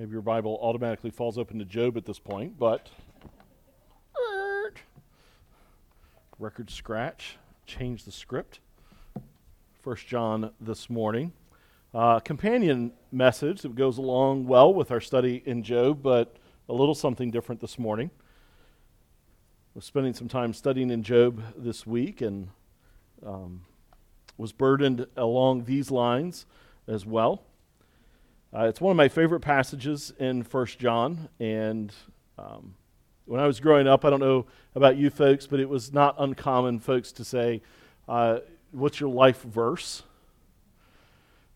Maybe your Bible automatically falls open to Job at this point, but record scratch, change the script. First John this morning. Uh, companion message that goes along well with our study in Job, but a little something different this morning. I was spending some time studying in Job this week and um, was burdened along these lines as well. Uh, it's one of my favorite passages in First John, and um, when I was growing up, I don't know about you folks, but it was not uncommon, folks, to say, uh, "What's your life verse?"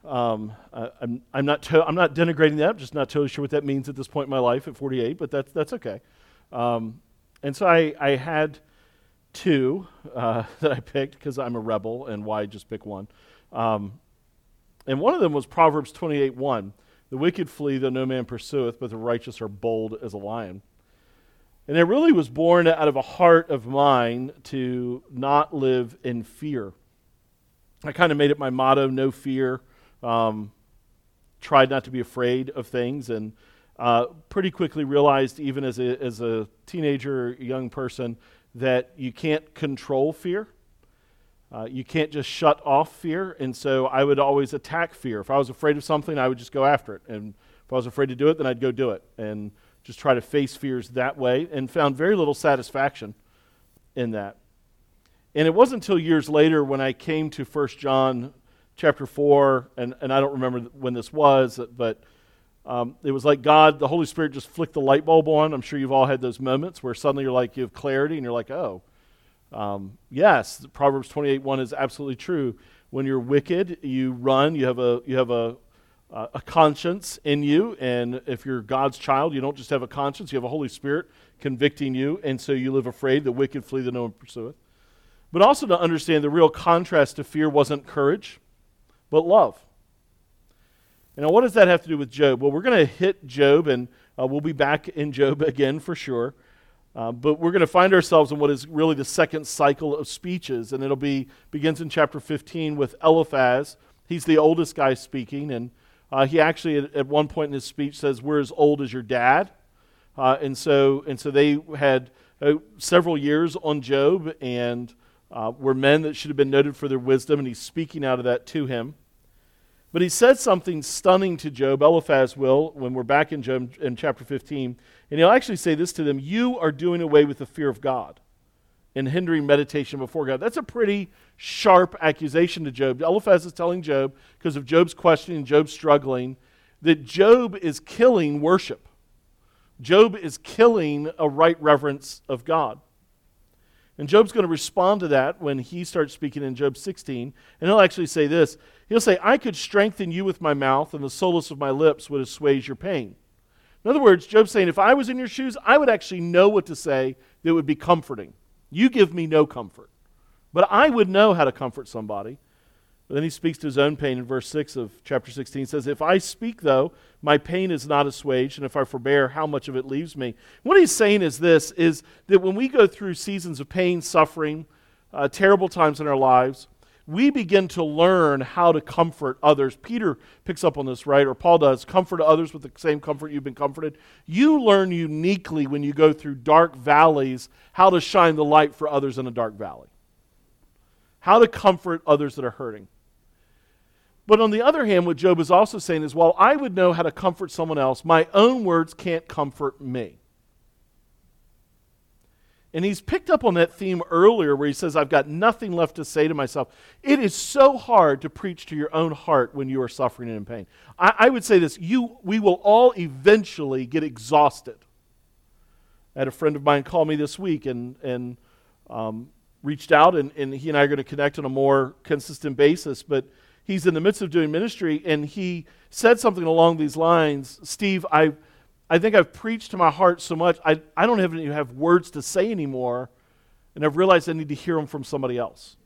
Um, I, I'm, I'm, not to, I'm not denigrating that. I'm just not totally sure what that means at this point in my life at 48, but that's that's okay. Um, and so I, I had two uh, that I picked because I'm a rebel, and why just pick one? Um, and one of them was Proverbs 28 1. The wicked flee, though no man pursueth, but the righteous are bold as a lion. And it really was born out of a heart of mine to not live in fear. I kind of made it my motto no fear. Um, tried not to be afraid of things, and uh, pretty quickly realized, even as a, as a teenager, young person, that you can't control fear. Uh, you can't just shut off fear. And so I would always attack fear. If I was afraid of something, I would just go after it. And if I was afraid to do it, then I'd go do it. And just try to face fears that way and found very little satisfaction in that. And it wasn't until years later when I came to 1 John chapter 4, and, and I don't remember when this was, but um, it was like God, the Holy Spirit just flicked the light bulb on. I'm sure you've all had those moments where suddenly you're like, you have clarity, and you're like, oh, um, yes, Proverbs 28 1 is absolutely true. When you're wicked, you run, you have a, you have a, a conscience in you. And if you're God's child, you don't just have a conscience, you have a Holy Spirit convicting you. And so you live afraid. The wicked flee, the no one pursueth. But also to understand the real contrast to fear wasn't courage, but love. Now, what does that have to do with Job? Well, we're going to hit Job, and uh, we'll be back in Job again for sure. Uh, but we're going to find ourselves in what is really the second cycle of speeches, and it'll be begins in chapter 15 with Eliphaz. He's the oldest guy speaking, and uh, he actually, at, at, one point in his speech, says, We're as old as your dad. Uh, and, so, and so they had uh, several years on Job and uh, were men that should have been noted for their wisdom, and he's speaking out of that to him. But he said something stunning to Job, Eliphaz will, when we're back in Job in chapter 15. And he'll actually say this to them You are doing away with the fear of God and hindering meditation before God. That's a pretty sharp accusation to Job. Eliphaz is telling Job, because of Job's questioning, Job's struggling, that Job is killing worship. Job is killing a right reverence of God. And Job's going to respond to that when he starts speaking in Job 16. And he'll actually say this He'll say, I could strengthen you with my mouth, and the solace of my lips would assuage your pain. In other words, Job's saying, if I was in your shoes, I would actually know what to say that would be comforting. You give me no comfort. But I would know how to comfort somebody. But then he speaks to his own pain in verse 6 of chapter 16. He says, If I speak, though, my pain is not assuaged, and if I forbear, how much of it leaves me? What he's saying is this is that when we go through seasons of pain, suffering, uh, terrible times in our lives, we begin to learn how to comfort others. Peter picks up on this, right? Or Paul does. Comfort others with the same comfort you've been comforted. You learn uniquely when you go through dark valleys how to shine the light for others in a dark valley, how to comfort others that are hurting. But on the other hand, what Job is also saying is, while I would know how to comfort someone else, my own words can't comfort me. And he's picked up on that theme earlier where he says, I've got nothing left to say to myself. It is so hard to preach to your own heart when you are suffering and in pain. I, I would say this you, we will all eventually get exhausted. I had a friend of mine call me this week and, and um, reached out, and, and he and I are going to connect on a more consistent basis. But he's in the midst of doing ministry, and he said something along these lines Steve, I I think I've preached to my heart so much, I, I don't even have words to say anymore, and I've realized I need to hear them from somebody else.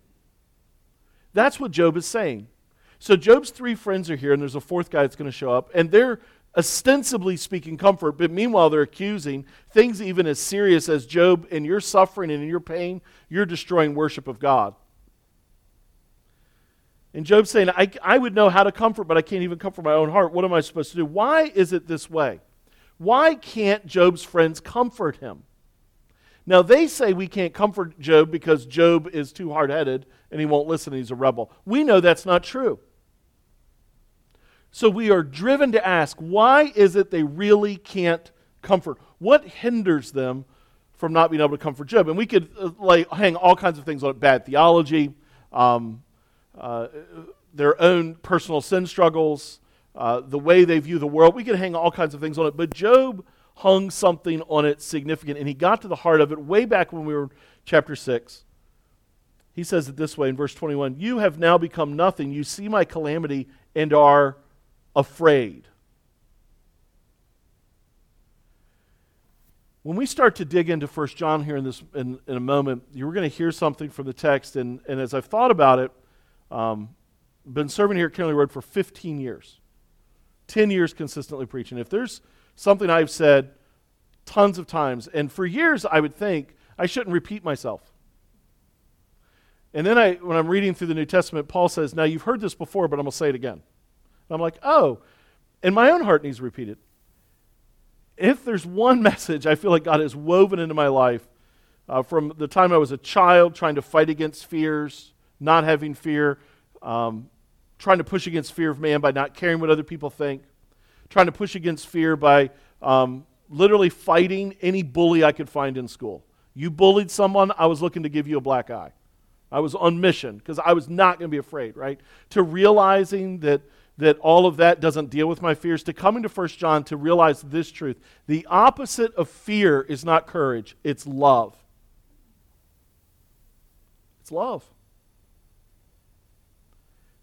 That's what Job is saying. So Job's three friends are here, and there's a fourth guy that's going to show up, and they're ostensibly speaking comfort, but meanwhile they're accusing things even as serious as Job, in your suffering and in your pain, you're destroying worship of God. And Job's saying, I, I would know how to comfort, but I can't even comfort my own heart. What am I supposed to do? Why is it this way? Why can't Job's friends comfort him? Now, they say we can't comfort Job because Job is too hard headed and he won't listen, he's a rebel. We know that's not true. So we are driven to ask why is it they really can't comfort? What hinders them from not being able to comfort Job? And we could uh, lay, hang all kinds of things on it bad theology, um, uh, their own personal sin struggles, uh, the way they view the world. We could hang all kinds of things on it. But Job hung something on it significant, and he got to the heart of it way back when we were chapter 6. He says it this way in verse 21 You have now become nothing. You see my calamity and are afraid. When we start to dig into 1 John here in, this, in, in a moment, you're going to hear something from the text. And, and as I've thought about it, um, been serving here at Kennelly Road for 15 years, 10 years consistently preaching. If there's something I've said tons of times, and for years I would think I shouldn't repeat myself. And then I, when I'm reading through the New Testament, Paul says, Now you've heard this before, but I'm going to say it again. And I'm like, Oh, and my own heart needs repeated. If there's one message I feel like God has woven into my life uh, from the time I was a child, trying to fight against fears, not having fear, um, trying to push against fear of man by not caring what other people think, trying to push against fear by um, literally fighting any bully I could find in school. You bullied someone, I was looking to give you a black eye. I was on mission because I was not going to be afraid, right? To realizing that that all of that doesn't deal with my fears, to coming to 1 John to realize this truth. The opposite of fear is not courage, it's love. It's love.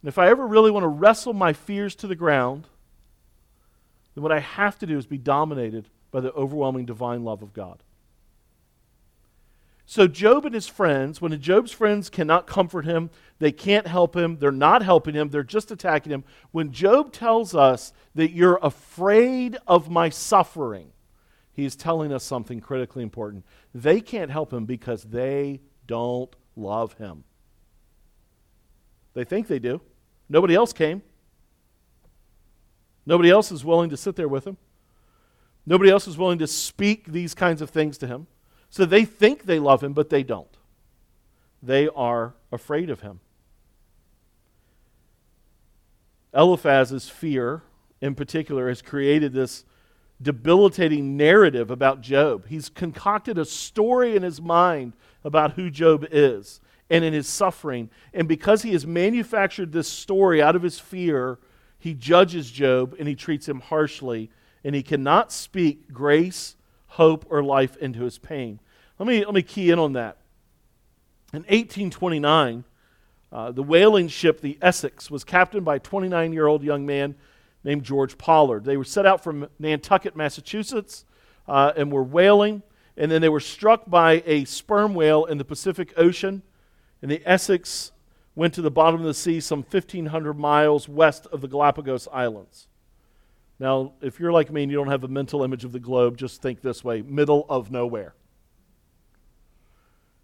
And if I ever really want to wrestle my fears to the ground, then what I have to do is be dominated by the overwhelming divine love of God. So, Job and his friends, when Job's friends cannot comfort him, they can't help him, they're not helping him, they're just attacking him. When Job tells us that you're afraid of my suffering, he's telling us something critically important. They can't help him because they don't love him. They think they do. Nobody else came. Nobody else is willing to sit there with him. Nobody else is willing to speak these kinds of things to him. So they think they love him, but they don't. They are afraid of him. Eliphaz's fear, in particular, has created this debilitating narrative about Job. He's concocted a story in his mind about who Job is and in his suffering. And because he has manufactured this story out of his fear, he judges Job and he treats him harshly, and he cannot speak grace, hope, or life into his pain. Let me, let me key in on that. In 1829, uh, the whaling ship, the Essex, was captained by a 29 year old young man named George Pollard. They were set out from Nantucket, Massachusetts, uh, and were whaling, and then they were struck by a sperm whale in the Pacific Ocean, and the Essex went to the bottom of the sea some 1,500 miles west of the Galapagos Islands. Now, if you're like me and you don't have a mental image of the globe, just think this way middle of nowhere.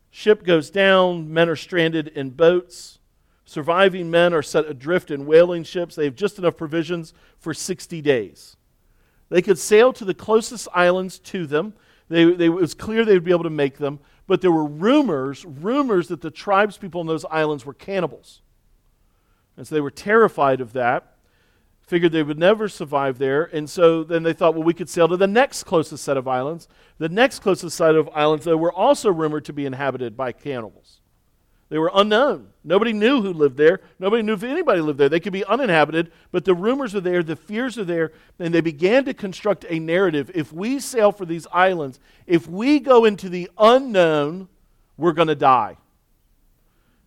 Ship goes down, men are stranded in boats. Surviving men are set adrift in whaling ships. They have just enough provisions for 60 days. They could sail to the closest islands to them. They, they, it was clear they would be able to make them but there were rumors, rumors that the tribes people in those islands were cannibals. And so they were terrified of that, figured they would never survive there, and so then they thought, well, we could sail to the next closest set of islands. The next closest set of islands, though, were also rumored to be inhabited by cannibals. They were unknown. Nobody knew who lived there. Nobody knew if anybody lived there. They could be uninhabited, but the rumors are there, the fears are there, and they began to construct a narrative. If we sail for these islands, if we go into the unknown, we're going to die.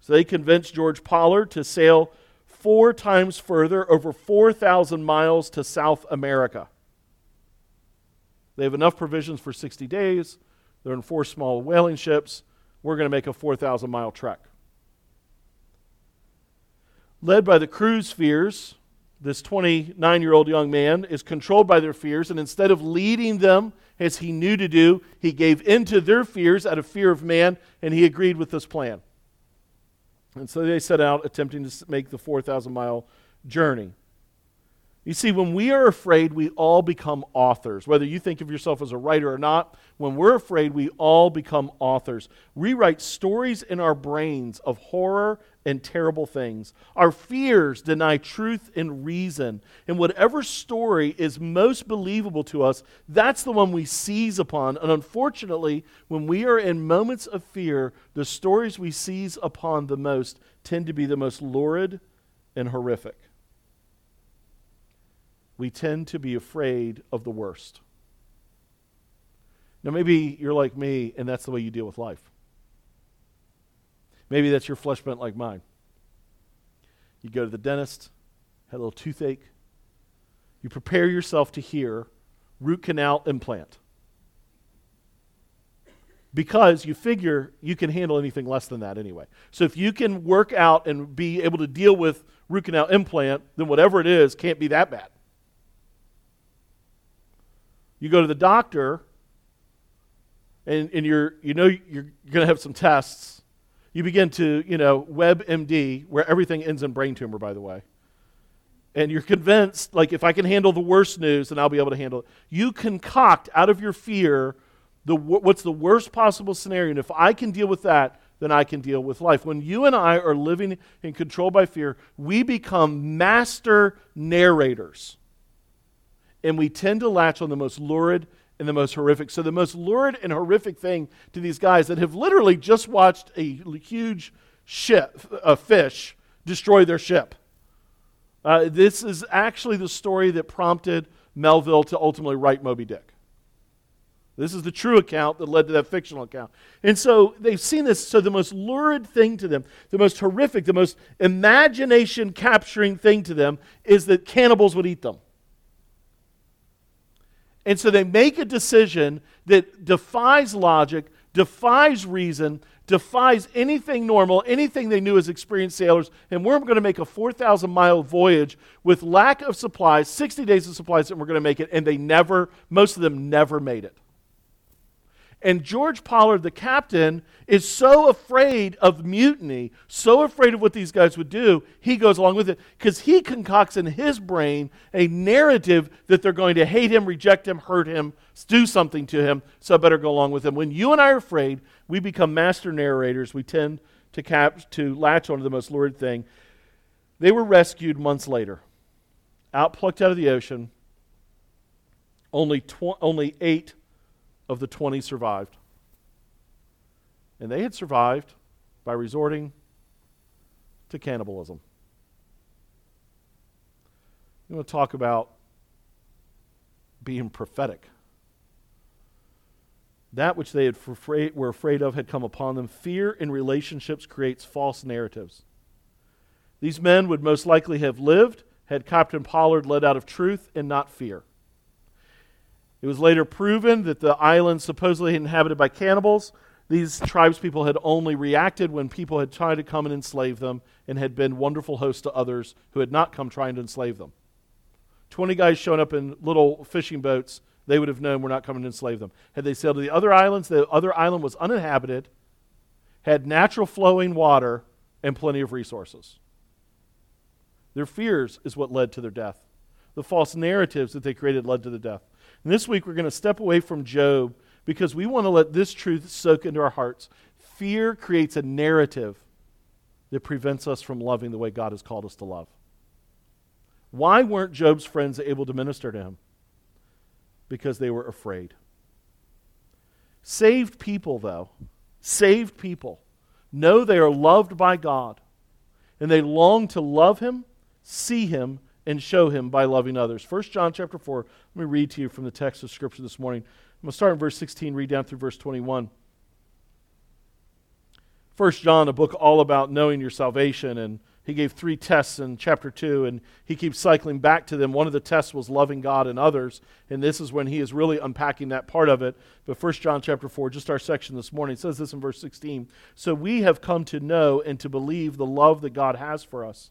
So they convinced George Pollard to sail four times further, over 4,000 miles to South America. They have enough provisions for 60 days. They're in four small whaling ships. We're going to make a 4,000 mile trek led by the crew's fears, this 29 year old young man is controlled by their fears, and instead of leading them as he knew to do, he gave into their fears out of fear of man, and he agreed with this plan. And so they set out attempting to make the 4,000 mile journey. You see, when we are afraid, we all become authors. Whether you think of yourself as a writer or not, when we're afraid, we all become authors. We write stories in our brains of horror and terrible things. Our fears deny truth and reason. And whatever story is most believable to us, that's the one we seize upon. And unfortunately, when we are in moments of fear, the stories we seize upon the most tend to be the most lurid and horrific we tend to be afraid of the worst. Now, maybe you're like me and that's the way you deal with life. Maybe that's your flesh bent like mine. You go to the dentist, had a little toothache, you prepare yourself to hear root canal implant. Because you figure you can handle anything less than that anyway. So if you can work out and be able to deal with root canal implant, then whatever it is can't be that bad. You go to the doctor, and, and you're, you know you're going to have some tests. You begin to, you know, WebMD, where everything ends in brain tumor, by the way. And you're convinced, like, if I can handle the worst news, then I'll be able to handle it. You concoct out of your fear the, what's the worst possible scenario. And if I can deal with that, then I can deal with life. When you and I are living in control by fear, we become master narrators and we tend to latch on the most lurid and the most horrific. So, the most lurid and horrific thing to these guys that have literally just watched a huge ship, a fish, destroy their ship. Uh, this is actually the story that prompted Melville to ultimately write Moby Dick. This is the true account that led to that fictional account. And so they've seen this. So, the most lurid thing to them, the most horrific, the most imagination capturing thing to them is that cannibals would eat them. And so they make a decision that defies logic, defies reason, defies anything normal, anything they knew as experienced sailors. And we're going to make a 4,000 mile voyage with lack of supplies, 60 days of supplies, and we're going to make it. And they never, most of them never made it. And George Pollard, the captain, is so afraid of mutiny, so afraid of what these guys would do, he goes along with it because he concocts in his brain a narrative that they're going to hate him, reject him, hurt him, do something to him, so I better go along with him. When you and I are afraid, we become master narrators. We tend to, cap- to latch onto the most lurid thing. They were rescued months later, out plucked out of the ocean. Only, tw- only eight of the 20 survived. And they had survived by resorting to cannibalism. You want to talk about being prophetic. That which they had were afraid of had come upon them. Fear in relationships creates false narratives. These men would most likely have lived had Captain Pollard led out of truth and not fear. It was later proven that the island supposedly inhabited by cannibals. These tribes people had only reacted when people had tried to come and enslave them and had been wonderful hosts to others who had not come trying to enslave them. 20 guys showing up in little fishing boats, they would have known we're not coming to enslave them. Had they sailed to the other islands, the other island was uninhabited, had natural flowing water, and plenty of resources. Their fears is what led to their death. The false narratives that they created led to the death. And this week we're going to step away from Job because we want to let this truth soak into our hearts. Fear creates a narrative that prevents us from loving the way God has called us to love. Why weren't Job's friends able to minister to him? Because they were afraid. Saved people, though, saved people know they are loved by God and they long to love him, see him, and show him by loving others. 1 John chapter 4, let me read to you from the text of Scripture this morning. I'm going to start in verse 16, read down through verse 21. 1 John, a book all about knowing your salvation, and he gave three tests in chapter 2, and he keeps cycling back to them. One of the tests was loving God and others, and this is when he is really unpacking that part of it. But 1 John chapter 4, just our section this morning, says this in verse 16. So we have come to know and to believe the love that God has for us.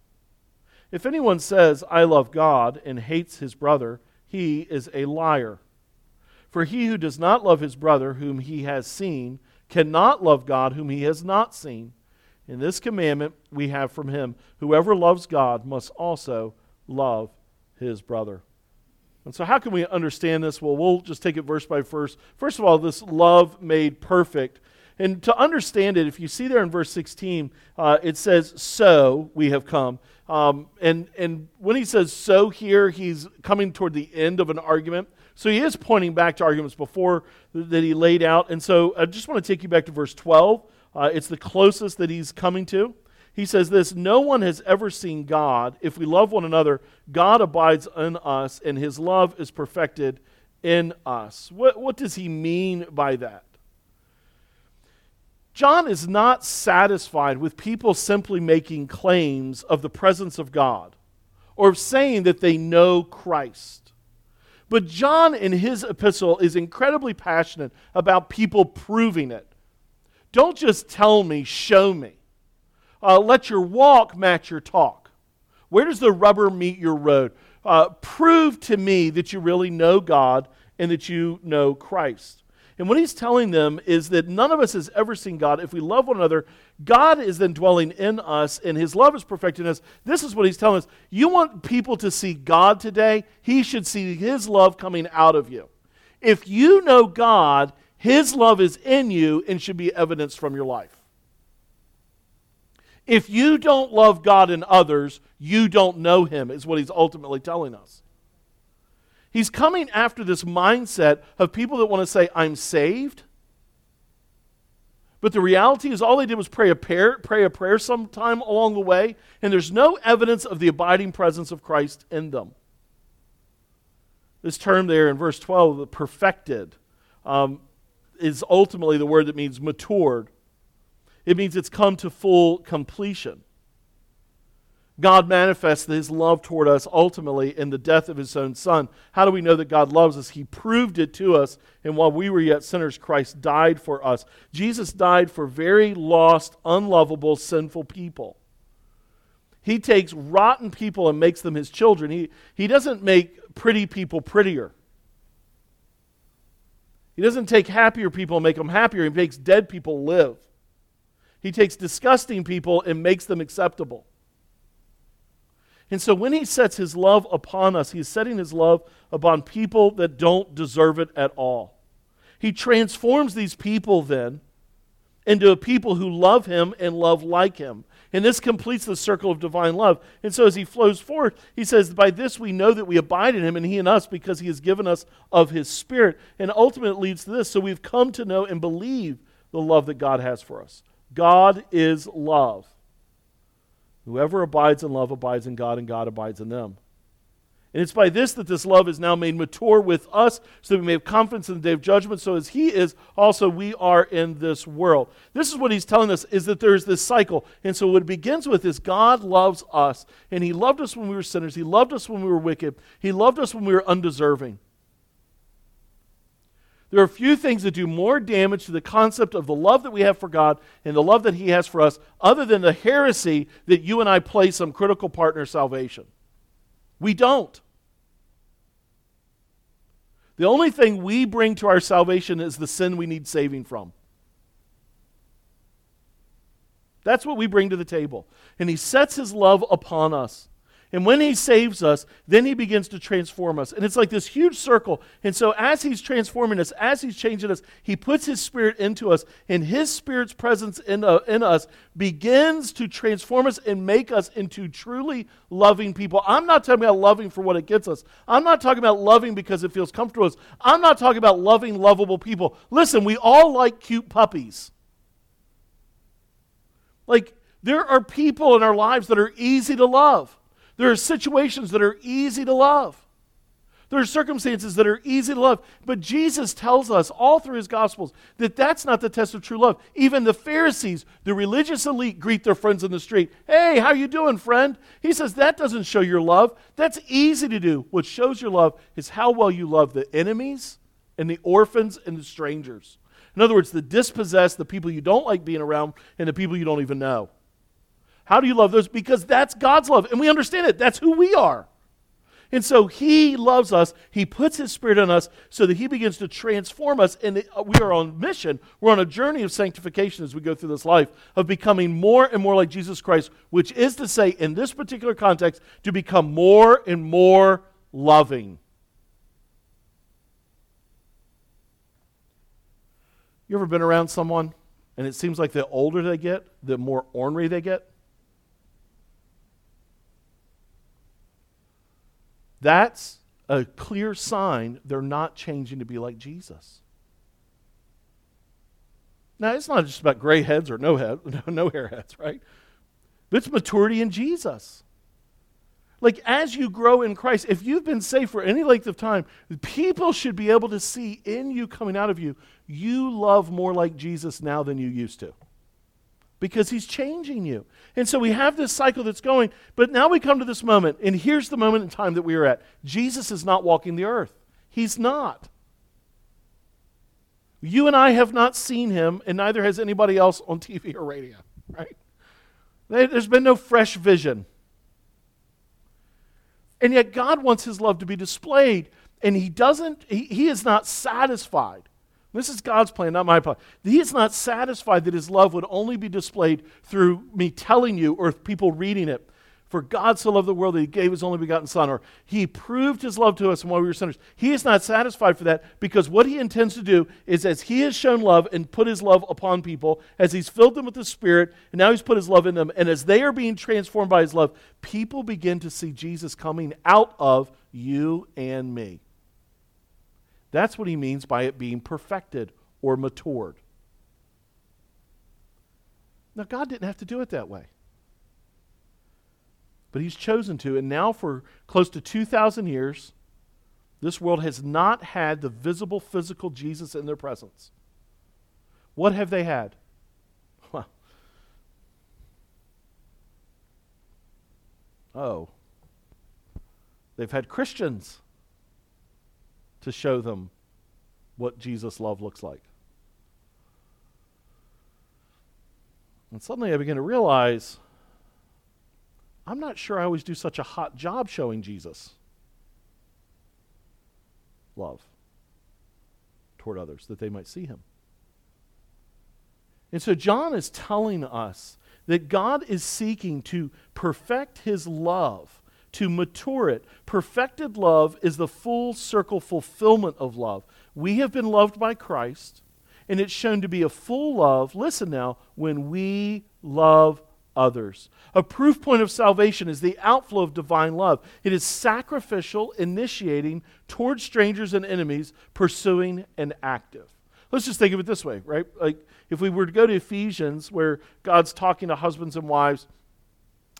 If anyone says, I love God, and hates his brother, he is a liar. For he who does not love his brother, whom he has seen, cannot love God, whom he has not seen. In this commandment we have from him whoever loves God must also love his brother. And so, how can we understand this? Well, we'll just take it verse by verse. First of all, this love made perfect. And to understand it, if you see there in verse 16, uh, it says, So we have come. Um, and, and when he says so here, he's coming toward the end of an argument. So he is pointing back to arguments before that he laid out. And so I just want to take you back to verse 12. Uh, it's the closest that he's coming to. He says this No one has ever seen God. If we love one another, God abides in us, and his love is perfected in us. What, what does he mean by that? John is not satisfied with people simply making claims of the presence of God or saying that they know Christ. But John, in his epistle, is incredibly passionate about people proving it. Don't just tell me, show me. Uh, let your walk match your talk. Where does the rubber meet your road? Uh, prove to me that you really know God and that you know Christ. And what he's telling them is that none of us has ever seen God. If we love one another, God is then dwelling in us and his love is perfecting us. This is what he's telling us. You want people to see God today? He should see his love coming out of you. If you know God, his love is in you and should be evidenced from your life. If you don't love God and others, you don't know Him, is what He's ultimately telling us. He's coming after this mindset of people that want to say, I'm saved. But the reality is, all they did was pray a prayer, pray a prayer sometime along the way, and there's no evidence of the abiding presence of Christ in them. This term there in verse 12, the perfected, um, is ultimately the word that means matured it means it's come to full completion. God manifests his love toward us ultimately in the death of his own son. How do we know that God loves us? He proved it to us, and while we were yet sinners, Christ died for us. Jesus died for very lost, unlovable, sinful people. He takes rotten people and makes them his children. He, he doesn't make pretty people prettier. He doesn't take happier people and make them happier. He makes dead people live. He takes disgusting people and makes them acceptable. And so when he sets his love upon us, he's setting his love upon people that don't deserve it at all. He transforms these people then into a people who love him and love like him. And this completes the circle of divine love. And so as he flows forth, he says, By this we know that we abide in him and he in us because he has given us of his spirit. And ultimately it leads to this. So we've come to know and believe the love that God has for us. God is love. Whoever abides in love abides in God, and God abides in them. And it's by this that this love is now made mature with us, so that we may have confidence in the day of judgment. So as He is, also we are in this world. This is what He's telling us: is that there is this cycle. And so what it begins with is God loves us, and He loved us when we were sinners. He loved us when we were wicked. He loved us when we were undeserving. There are few things that do more damage to the concept of the love that we have for God and the love that He has for us, other than the heresy that you and I play some critical part in our salvation. We don't. The only thing we bring to our salvation is the sin we need saving from. That's what we bring to the table. And He sets His love upon us. And when he saves us, then he begins to transform us. And it's like this huge circle. And so, as he's transforming us, as he's changing us, he puts his spirit into us. And his spirit's presence in, uh, in us begins to transform us and make us into truly loving people. I'm not talking about loving for what it gets us. I'm not talking about loving because it feels comfortable us. I'm not talking about loving lovable people. Listen, we all like cute puppies. Like, there are people in our lives that are easy to love. There are situations that are easy to love. There are circumstances that are easy to love. But Jesus tells us all through his Gospels that that's not the test of true love. Even the Pharisees, the religious elite, greet their friends in the street. Hey, how you doing, friend? He says that doesn't show your love. That's easy to do. What shows your love is how well you love the enemies and the orphans and the strangers. In other words, the dispossessed, the people you don't like being around, and the people you don't even know. How do you love those? Because that's God's love. And we understand it. That's who we are. And so he loves us. He puts his spirit in us so that he begins to transform us. And uh, we are on mission. We're on a journey of sanctification as we go through this life, of becoming more and more like Jesus Christ, which is to say, in this particular context, to become more and more loving. You ever been around someone and it seems like the older they get, the more ornery they get? That's a clear sign they're not changing to be like Jesus. Now, it's not just about gray heads or no head, no hair heads, right? It's maturity in Jesus. Like as you grow in Christ, if you've been saved for any length of time, people should be able to see in you coming out of you, you love more like Jesus now than you used to because he's changing you. And so we have this cycle that's going, but now we come to this moment, and here's the moment in time that we are at. Jesus is not walking the earth. He's not. You and I have not seen him, and neither has anybody else on TV or radio, right? There's been no fresh vision. And yet God wants his love to be displayed, and he doesn't, he, he is not satisfied this is God's plan, not my plan. He is not satisfied that his love would only be displayed through me telling you or people reading it. For God so loved the world that he gave his only begotten Son, or he proved his love to us while we were sinners. He is not satisfied for that because what he intends to do is as he has shown love and put his love upon people, as he's filled them with the Spirit, and now he's put his love in them, and as they are being transformed by his love, people begin to see Jesus coming out of you and me. That's what he means by it being perfected or matured. Now, God didn't have to do it that way. But he's chosen to. And now, for close to 2,000 years, this world has not had the visible physical Jesus in their presence. What have they had? Well, oh, they've had Christians to show them what Jesus' love looks like. And suddenly I begin to realize I'm not sure I always do such a hot job showing Jesus love toward others that they might see him. And so John is telling us that God is seeking to perfect his love to mature it. Perfected love is the full circle fulfillment of love. We have been loved by Christ, and it's shown to be a full love, listen now, when we love others. A proof point of salvation is the outflow of divine love. It is sacrificial, initiating towards strangers and enemies, pursuing and active. Let's just think of it this way, right? Like if we were to go to Ephesians, where God's talking to husbands and wives,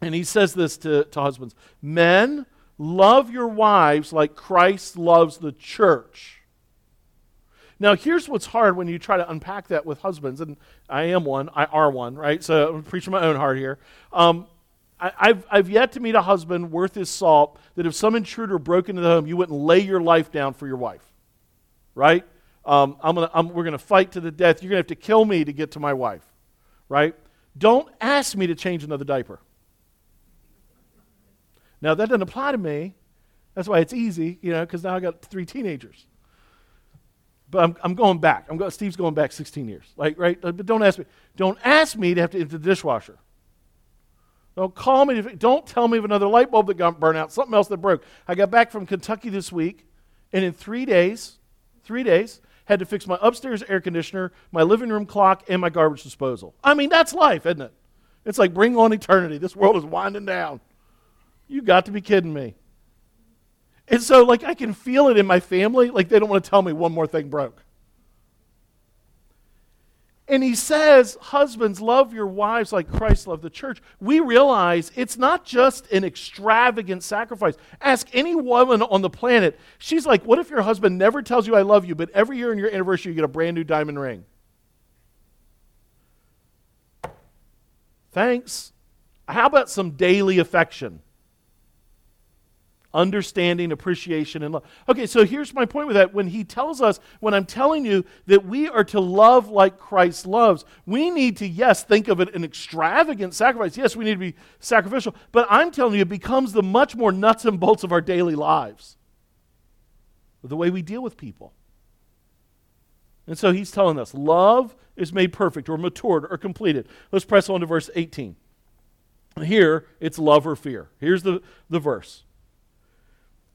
and he says this to, to husbands Men, love your wives like Christ loves the church. Now, here's what's hard when you try to unpack that with husbands, and I am one, I are one, right? So I'm preaching my own heart here. Um, I, have I've yet to meet a husband worth his salt that if some intruder broke into the home, you wouldn't lay your life down for your wife, right? Um, I'm gonna, I'm, we're going to fight to the death. You're going to have to kill me to get to my wife, right? Don't ask me to change another diaper. Now, that doesn't apply to me. That's why it's easy, you know, because now I got three teenagers. But I'm, I'm going back. I'm going, Steve's going back 16 years. Like, right? But don't ask me. Don't ask me to have to empty the dishwasher. Don't call me. Don't tell me of another light bulb that got burned out, something else that broke. I got back from Kentucky this week, and in three days, three days, had to fix my upstairs air conditioner, my living room clock, and my garbage disposal. I mean, that's life, isn't it? It's like bring on eternity. This world is winding down. You got to be kidding me. And so, like, I can feel it in my family. Like, they don't want to tell me one more thing broke. and he says, Husbands, love your wives like Christ loved the church. We realize it's not just an extravagant sacrifice. Ask any woman on the planet. She's like, What if your husband never tells you I love you, but every year on your anniversary you get a brand new diamond ring? Thanks. How about some daily affection? Understanding, appreciation, and love. Okay, so here's my point with that. When he tells us, when I'm telling you that we are to love like Christ loves, we need to, yes, think of it an extravagant sacrifice. Yes, we need to be sacrificial, but I'm telling you, it becomes the much more nuts and bolts of our daily lives, the way we deal with people. And so he's telling us love is made perfect or matured or completed. Let's press on to verse 18. Here, it's love or fear. Here's the, the verse.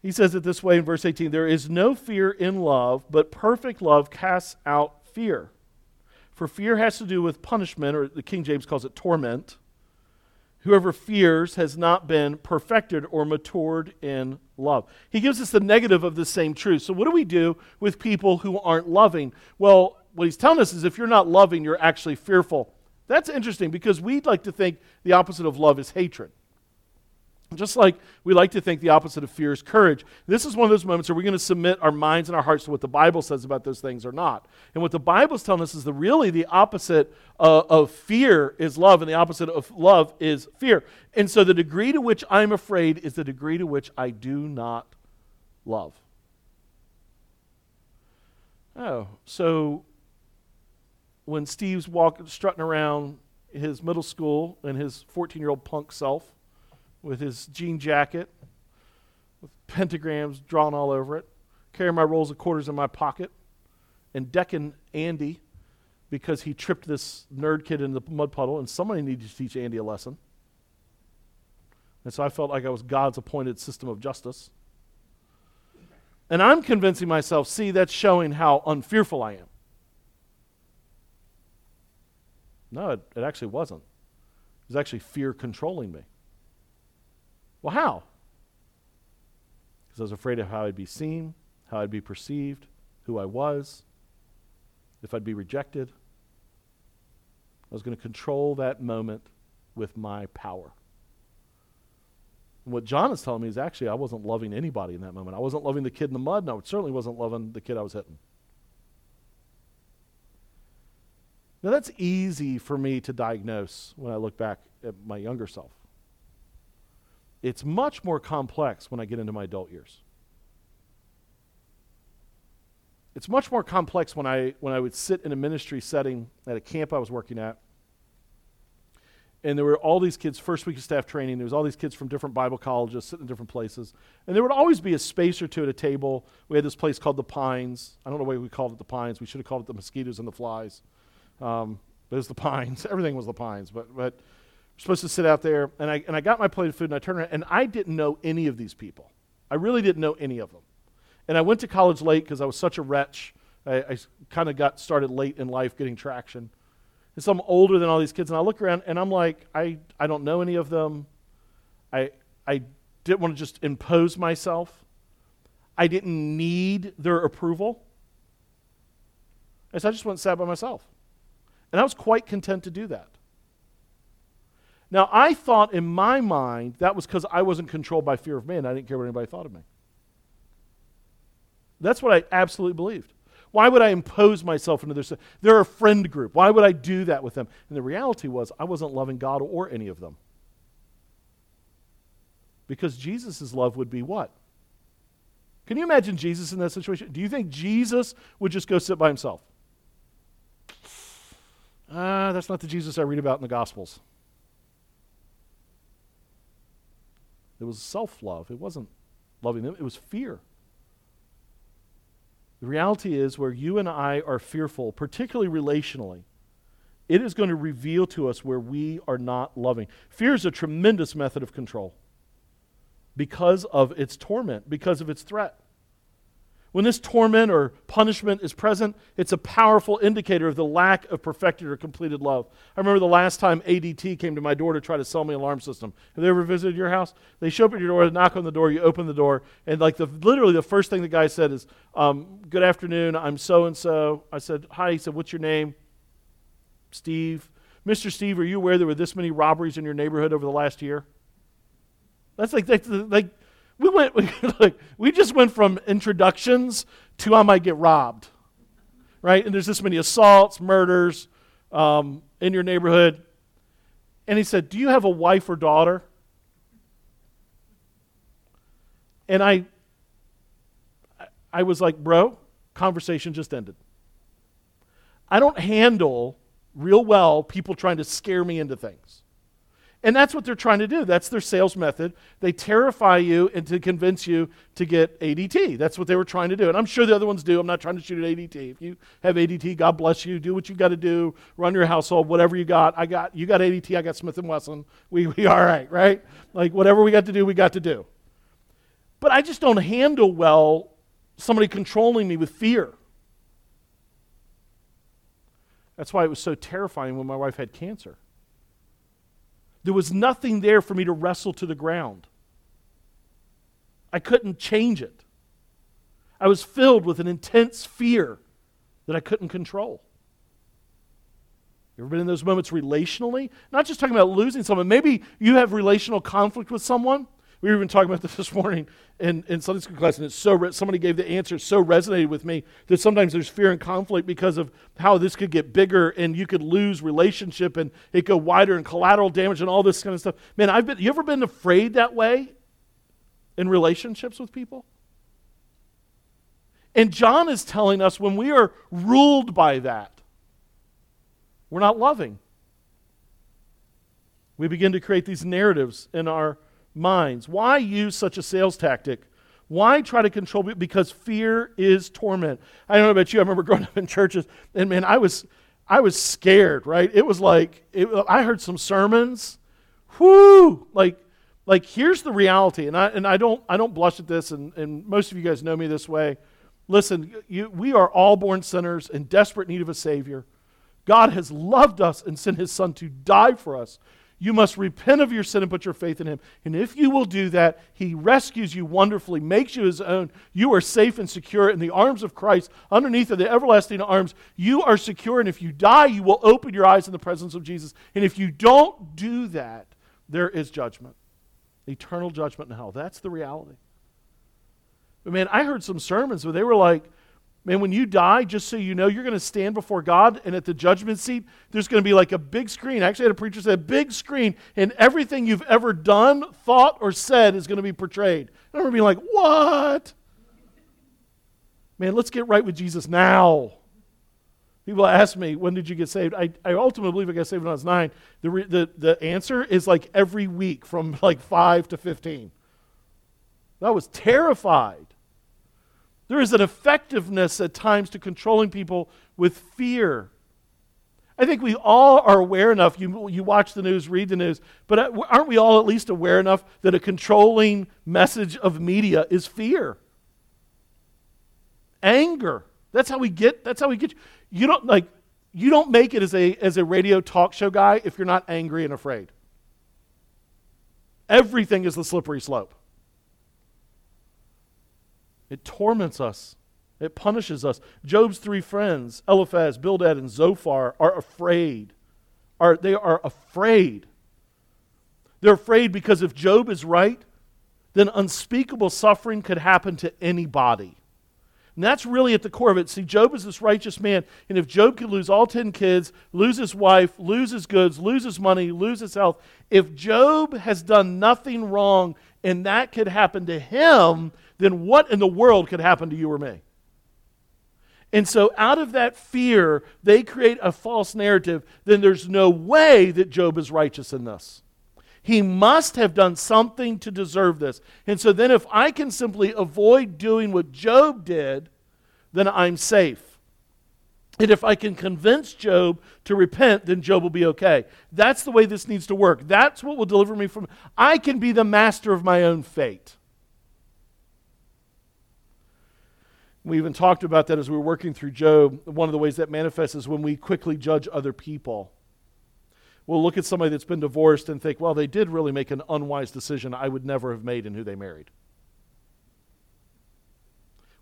He says it this way in verse 18 There is no fear in love, but perfect love casts out fear. For fear has to do with punishment, or the King James calls it torment. Whoever fears has not been perfected or matured in love. He gives us the negative of the same truth. So, what do we do with people who aren't loving? Well, what he's telling us is if you're not loving, you're actually fearful. That's interesting because we'd like to think the opposite of love is hatred. Just like we like to think the opposite of fear is courage. This is one of those moments where we're going to submit our minds and our hearts to what the Bible says about those things or not. And what the Bible's telling us is that really the opposite uh, of fear is love, and the opposite of love is fear. And so the degree to which I'm afraid is the degree to which I do not love. Oh, so when Steve's walking, strutting around his middle school and his 14 year old punk self, with his jean jacket with pentagrams drawn all over it, carrying my rolls of quarters in my pocket, and decking Andy because he tripped this nerd kid in the mud puddle, and somebody needed to teach Andy a lesson. And so I felt like I was God's appointed system of justice. And I'm convincing myself, see, that's showing how unfearful I am. No, it, it actually wasn't. It was actually fear controlling me. Well, how? Because I was afraid of how I'd be seen, how I'd be perceived, who I was, if I'd be rejected. I was going to control that moment with my power. And what John is telling me is actually I wasn't loving anybody in that moment. I wasn't loving the kid in the mud, and I certainly wasn't loving the kid I was hitting. Now, that's easy for me to diagnose when I look back at my younger self. It's much more complex when I get into my adult years. It's much more complex when I, when I would sit in a ministry setting at a camp I was working at. And there were all these kids, first week of staff training, there was all these kids from different Bible colleges sitting in different places. And there would always be a space or two at a table. We had this place called the Pines. I don't know why we called it the Pines. We should have called it the mosquitoes and the flies. Um, but it was the Pines. Everything was the Pines. But, but supposed to sit out there, and I, and I got my plate of food, and I turned around, and I didn't know any of these people. I really didn't know any of them. And I went to college late because I was such a wretch. I, I kind of got started late in life getting traction. And so I'm older than all these kids, and I look around, and I'm like, I, I don't know any of them. I, I didn't want to just impose myself. I didn't need their approval. And so I just went and sat by myself. And I was quite content to do that. Now, I thought in my mind that was because I wasn't controlled by fear of man. I didn't care what anybody thought of me. That's what I absolutely believed. Why would I impose myself into this? They're a friend group. Why would I do that with them? And the reality was, I wasn't loving God or any of them. Because Jesus' love would be what? Can you imagine Jesus in that situation? Do you think Jesus would just go sit by himself? Uh, that's not the Jesus I read about in the Gospels. It was self love. It wasn't loving them, it was fear. The reality is, where you and I are fearful, particularly relationally, it is going to reveal to us where we are not loving. Fear is a tremendous method of control because of its torment, because of its threat. When this torment or punishment is present, it's a powerful indicator of the lack of perfected or completed love. I remember the last time ADT came to my door to try to sell me an alarm system. Have they ever visited your house? They show up at your door, knock on the door, you open the door, and like the literally the first thing the guy said is, um, "Good afternoon, I'm so and so." I said, "Hi." He said, "What's your name?" Steve, Mr. Steve, are you aware there were this many robberies in your neighborhood over the last year? That's like, like, like we went, like, we just went from introductions to I might get robbed, right? And there's this many assaults, murders um, in your neighborhood. And he said, Do you have a wife or daughter? And I, I was like, Bro, conversation just ended. I don't handle real well people trying to scare me into things. And that's what they're trying to do. That's their sales method. They terrify you and to convince you to get ADT. That's what they were trying to do. And I'm sure the other ones do. I'm not trying to shoot at ADT. If you have ADT, God bless you. Do what you got to do. Run your household, whatever you got. I got you got ADT, I got Smith and Wesson. We we all right, right? Like whatever we got to do, we got to do. But I just don't handle well somebody controlling me with fear. That's why it was so terrifying when my wife had cancer. There was nothing there for me to wrestle to the ground. I couldn't change it. I was filled with an intense fear that I couldn't control. You ever been in those moments relationally? Not just talking about losing someone. Maybe you have relational conflict with someone we were even talking about this this morning in, in Sunday school class, and it's so somebody gave the answer so resonated with me that sometimes there's fear and conflict because of how this could get bigger and you could lose relationship and it go wider and collateral damage and all this kind of stuff. Man, I've been. You ever been afraid that way in relationships with people? And John is telling us when we are ruled by that, we're not loving. We begin to create these narratives in our minds. Why use such a sales tactic? Why try to control? Because fear is torment. I don't know about you. I remember growing up in churches, and man, I was, I was scared. Right? It was like it, I heard some sermons. Whoo! Like, like here's the reality, and I and I don't I don't blush at this, and, and most of you guys know me this way. Listen, you, we are all born sinners in desperate need of a Savior. God has loved us and sent His Son to die for us. You must repent of your sin and put your faith in him. And if you will do that, he rescues you wonderfully, makes you his own. You are safe and secure in the arms of Christ, underneath of the everlasting arms. You are secure, and if you die, you will open your eyes in the presence of Jesus. And if you don't do that, there is judgment eternal judgment in hell. That's the reality. But man, I heard some sermons where they were like, Man, when you die, just so you know, you're going to stand before God, and at the judgment seat, there's going to be like a big screen. I actually, had a preacher say a big screen, and everything you've ever done, thought, or said is going to be portrayed. I remember being like, what? Man, let's get right with Jesus now. People ask me, when did you get saved? I, I ultimately believe I got saved when I was nine. The, re, the, the answer is like every week from like five to 15. I was terrified. There is an effectiveness at times to controlling people with fear. I think we all are aware enough. You, you watch the news, read the news, but uh, aren't we all at least aware enough that a controlling message of media is fear? Anger. That's how we get, that's how we get. You don't like, you don't make it as a, as a radio talk show guy if you're not angry and afraid. Everything is the slippery slope. It torments us. It punishes us. Job's three friends, Eliphaz, Bildad, and Zophar, are afraid. Are, they are afraid. They're afraid because if Job is right, then unspeakable suffering could happen to anybody. And that's really at the core of it. See, Job is this righteous man, and if Job could lose all 10 kids, lose his wife, lose his goods, lose his money, lose his health, if Job has done nothing wrong and that could happen to him, then what in the world could happen to you or me? And so, out of that fear, they create a false narrative. Then there's no way that Job is righteous in this. He must have done something to deserve this. And so, then if I can simply avoid doing what Job did, then I'm safe. And if I can convince Job to repent, then Job will be okay. That's the way this needs to work. That's what will deliver me from. I can be the master of my own fate. We even talked about that as we were working through Job. One of the ways that manifests is when we quickly judge other people. We'll look at somebody that's been divorced and think, well, they did really make an unwise decision I would never have made in who they married.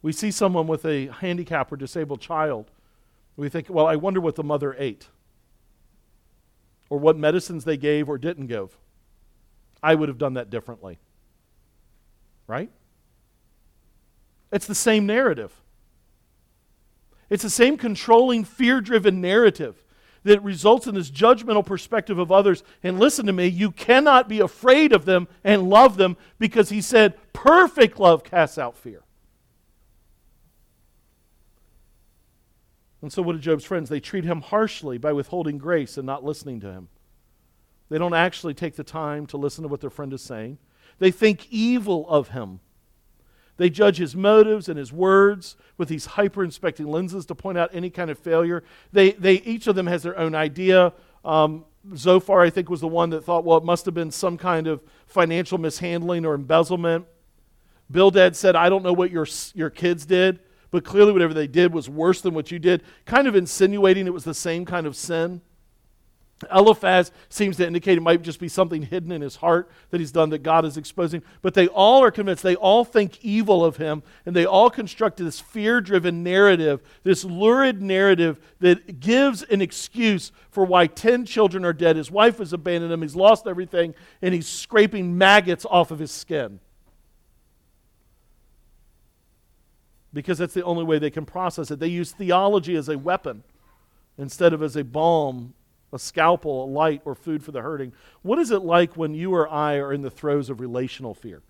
We see someone with a handicap or disabled child. We think, well, I wonder what the mother ate. or what medicines they gave or didn't give. I would have done that differently. Right? It's the same narrative. It's the same controlling, fear driven narrative that results in this judgmental perspective of others. And listen to me, you cannot be afraid of them and love them because he said, perfect love casts out fear. And so, what did Job's friends? They treat him harshly by withholding grace and not listening to him. They don't actually take the time to listen to what their friend is saying. They think evil of him. They judge his motives and his words with these hyper inspecting lenses to point out any kind of failure. They, they, each of them has their own idea. Um, Zophar, I think, was the one that thought, well, it must have been some kind of financial mishandling or embezzlement. Bildad said, I don't know what your, your kids did, but clearly whatever they did was worse than what you did, kind of insinuating it was the same kind of sin. Eliphaz seems to indicate it might just be something hidden in his heart that he's done that God is exposing. But they all are convinced, they all think evil of him, and they all construct this fear driven narrative, this lurid narrative that gives an excuse for why 10 children are dead. His wife has abandoned him, he's lost everything, and he's scraping maggots off of his skin. because that's the only way they can process it. They use theology as a weapon instead of as a balm, a scalpel, a light, or food for the hurting. What is it like when you or I are in the throes of relational fear?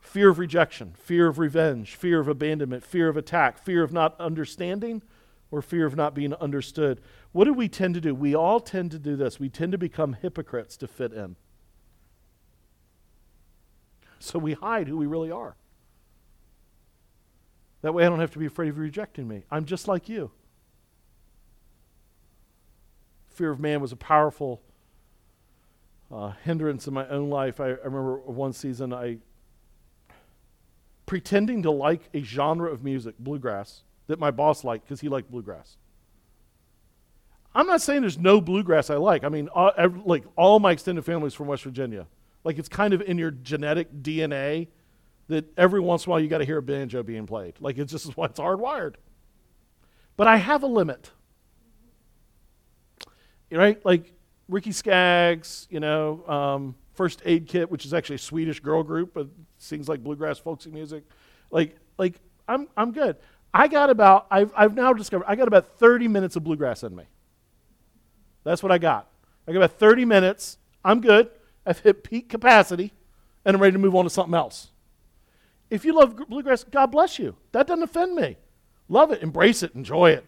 Fear of rejection, fear of revenge, fear of abandonment, fear of attack, fear of not understanding, or fear of not being understood. What do we tend to do? We all tend to do this. We tend to become hypocrites to fit in. So we hide who we really are. That way I don't have to be afraid of rejecting me. I'm just like you. Fear of man was a powerful uh, hindrance in my own life. I, I remember one season I pretending to like a genre of music, bluegrass, that my boss liked because he liked bluegrass. I'm not saying there's no bluegrass I like. I mean, all, every, like all my extended family is from West Virginia. Like it's kind of in your genetic DNA that every once in a while you got to hear a banjo being played. Like it's just why it's hardwired. But I have a limit. Right? Like Ricky Skaggs, you know, um, First Aid Kit, which is actually a Swedish girl group, but sings like bluegrass folksy music. Like, like I'm, I'm good. I got about, I've, I've now discovered, I got about 30 minutes of bluegrass in me. That's what I got. I got about 30 minutes. I'm good. I've hit peak capacity, and I'm ready to move on to something else. If you love bluegrass, God bless you. That doesn't offend me. Love it, embrace it, enjoy it.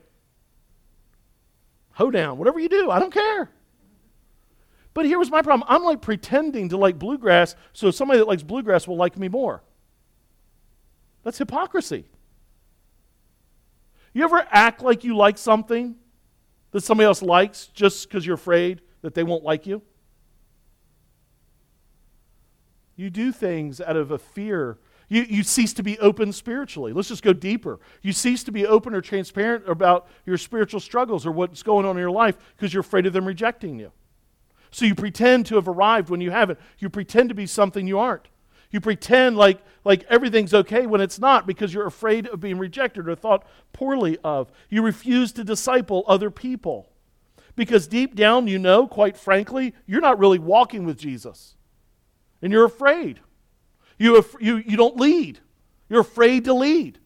Hoedown, whatever you do, I don't care. But here was my problem. I'm like pretending to like bluegrass so somebody that likes bluegrass will like me more. That's hypocrisy. You ever act like you like something that somebody else likes just because you're afraid that they won't like you? You do things out of a fear you, you cease to be open spiritually. Let's just go deeper. You cease to be open or transparent about your spiritual struggles or what's going on in your life because you're afraid of them rejecting you. So you pretend to have arrived when you haven't. You pretend to be something you aren't. You pretend like, like everything's okay when it's not because you're afraid of being rejected or thought poorly of. You refuse to disciple other people because deep down you know, quite frankly, you're not really walking with Jesus. And you're afraid. You, you, you don't lead. You're afraid to lead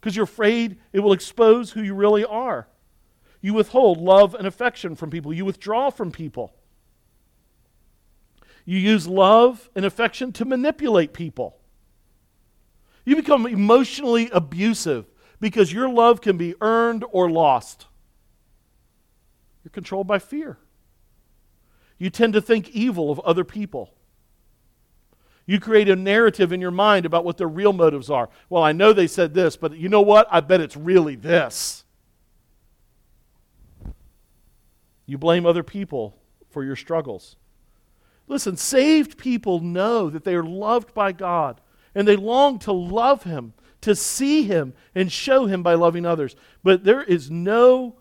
because you're afraid it will expose who you really are. You withhold love and affection from people, you withdraw from people. You use love and affection to manipulate people. You become emotionally abusive because your love can be earned or lost. You're controlled by fear. You tend to think evil of other people. You create a narrative in your mind about what their real motives are. Well, I know they said this, but you know what? I bet it's really this. You blame other people for your struggles. Listen, saved people know that they are loved by God and they long to love Him, to see Him, and show Him by loving others. But there is no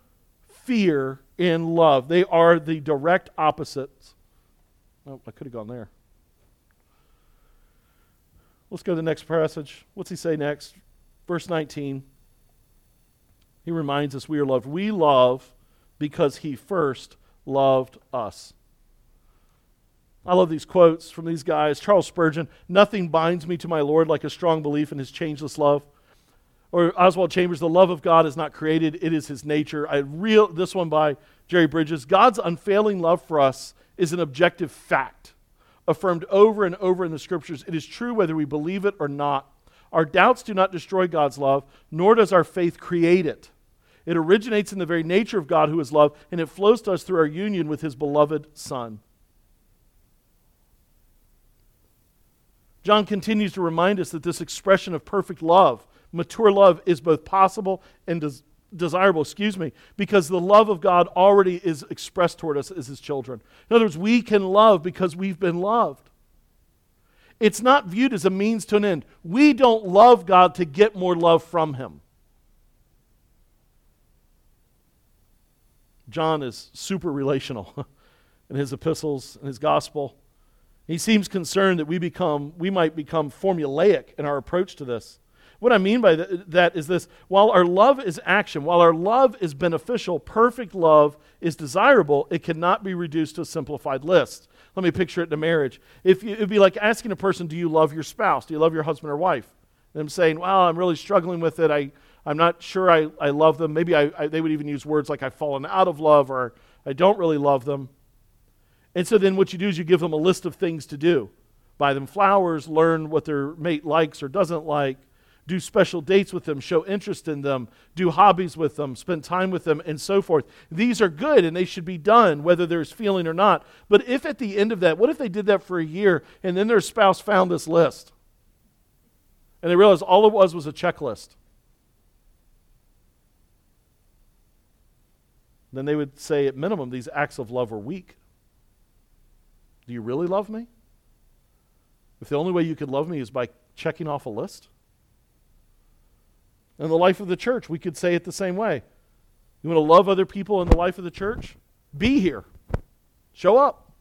fear in love, they are the direct opposites. Oh, I could have gone there. Let's go to the next passage. What's he say next? Verse 19. He reminds us we are loved. We love because he first loved us. I love these quotes from these guys. Charles Spurgeon, nothing binds me to my Lord like a strong belief in his changeless love. Or Oswald Chambers, the love of God is not created, it is his nature. I real this one by Jerry Bridges. God's unfailing love for us is an objective fact, affirmed over and over in the scriptures. It is true whether we believe it or not. Our doubts do not destroy God's love, nor does our faith create it. It originates in the very nature of God who is love, and it flows to us through our union with his beloved Son. John continues to remind us that this expression of perfect love, mature love, is both possible and des- desirable, excuse me, because the love of God already is expressed toward us as his children. In other words, we can love because we've been loved. It's not viewed as a means to an end. We don't love God to get more love from him. John is super relational in his epistles and his gospel. He seems concerned that we become we might become formulaic in our approach to this. What I mean by that is this while our love is action, while our love is beneficial, perfect love is desirable, it cannot be reduced to a simplified list. Let me picture it in a marriage. If you, it'd be like asking a person, Do you love your spouse? Do you love your husband or wife? I'm saying, Well, I'm really struggling with it. I, I'm not sure I, I love them. Maybe I, I, they would even use words like I've fallen out of love or I don't really love them. And so then what you do is you give them a list of things to do buy them flowers, learn what their mate likes or doesn't like, do special dates with them, show interest in them, do hobbies with them, spend time with them, and so forth. These are good and they should be done, whether there's feeling or not. But if at the end of that, what if they did that for a year and then their spouse found this list? And they realized all it was was a checklist. Then they would say, at minimum, these acts of love are weak. Do you really love me? If the only way you could love me is by checking off a list? In the life of the church, we could say it the same way. You want to love other people in the life of the church? Be here. Show up.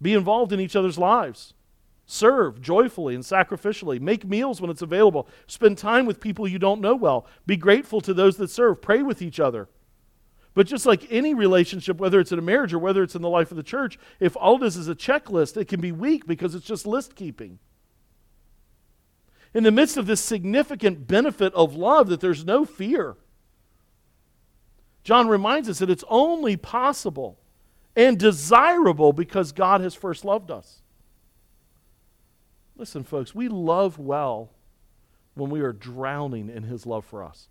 Be involved in each other's lives. Serve joyfully and sacrificially. Make meals when it's available. Spend time with people you don't know well. Be grateful to those that serve. Pray with each other. But just like any relationship, whether it's in a marriage or whether it's in the life of the church, if all it is is a checklist, it can be weak because it's just list keeping. In the midst of this significant benefit of love, that there's no fear, John reminds us that it's only possible and desirable because God has first loved us. Listen, folks, we love well when we are drowning in his love for us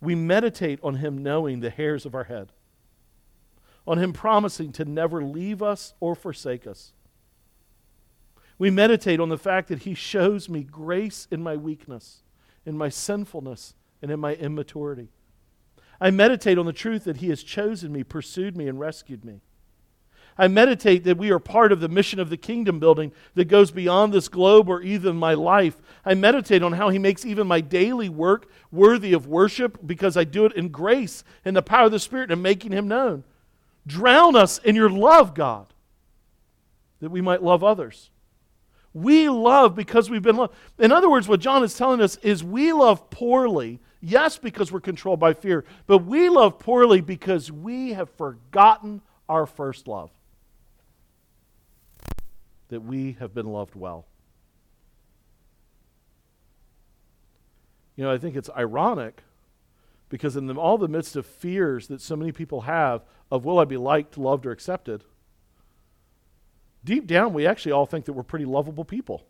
we meditate on Him knowing the hairs of our head, on Him promising to never leave us or forsake us. We meditate on the fact that He shows me grace in my weakness, in my sinfulness, and in my immaturity. I meditate on the truth that He has chosen me, pursued me, and rescued me. I meditate that we are part of the mission of the kingdom building that goes beyond this globe or even my life. I meditate on how He makes even my daily work worthy of worship because I do it in grace and the power of the Spirit and making Him known. Drown us in your love, God, that we might love others. We love because we've been loved. In other words, what John is telling us is we love poorly, yes, because we're controlled by fear, but we love poorly because we have forgotten our first love that we have been loved well. You know, I think it's ironic because in the, all the midst of fears that so many people have of will I be liked, loved, or accepted, deep down we actually all think that we're pretty lovable people.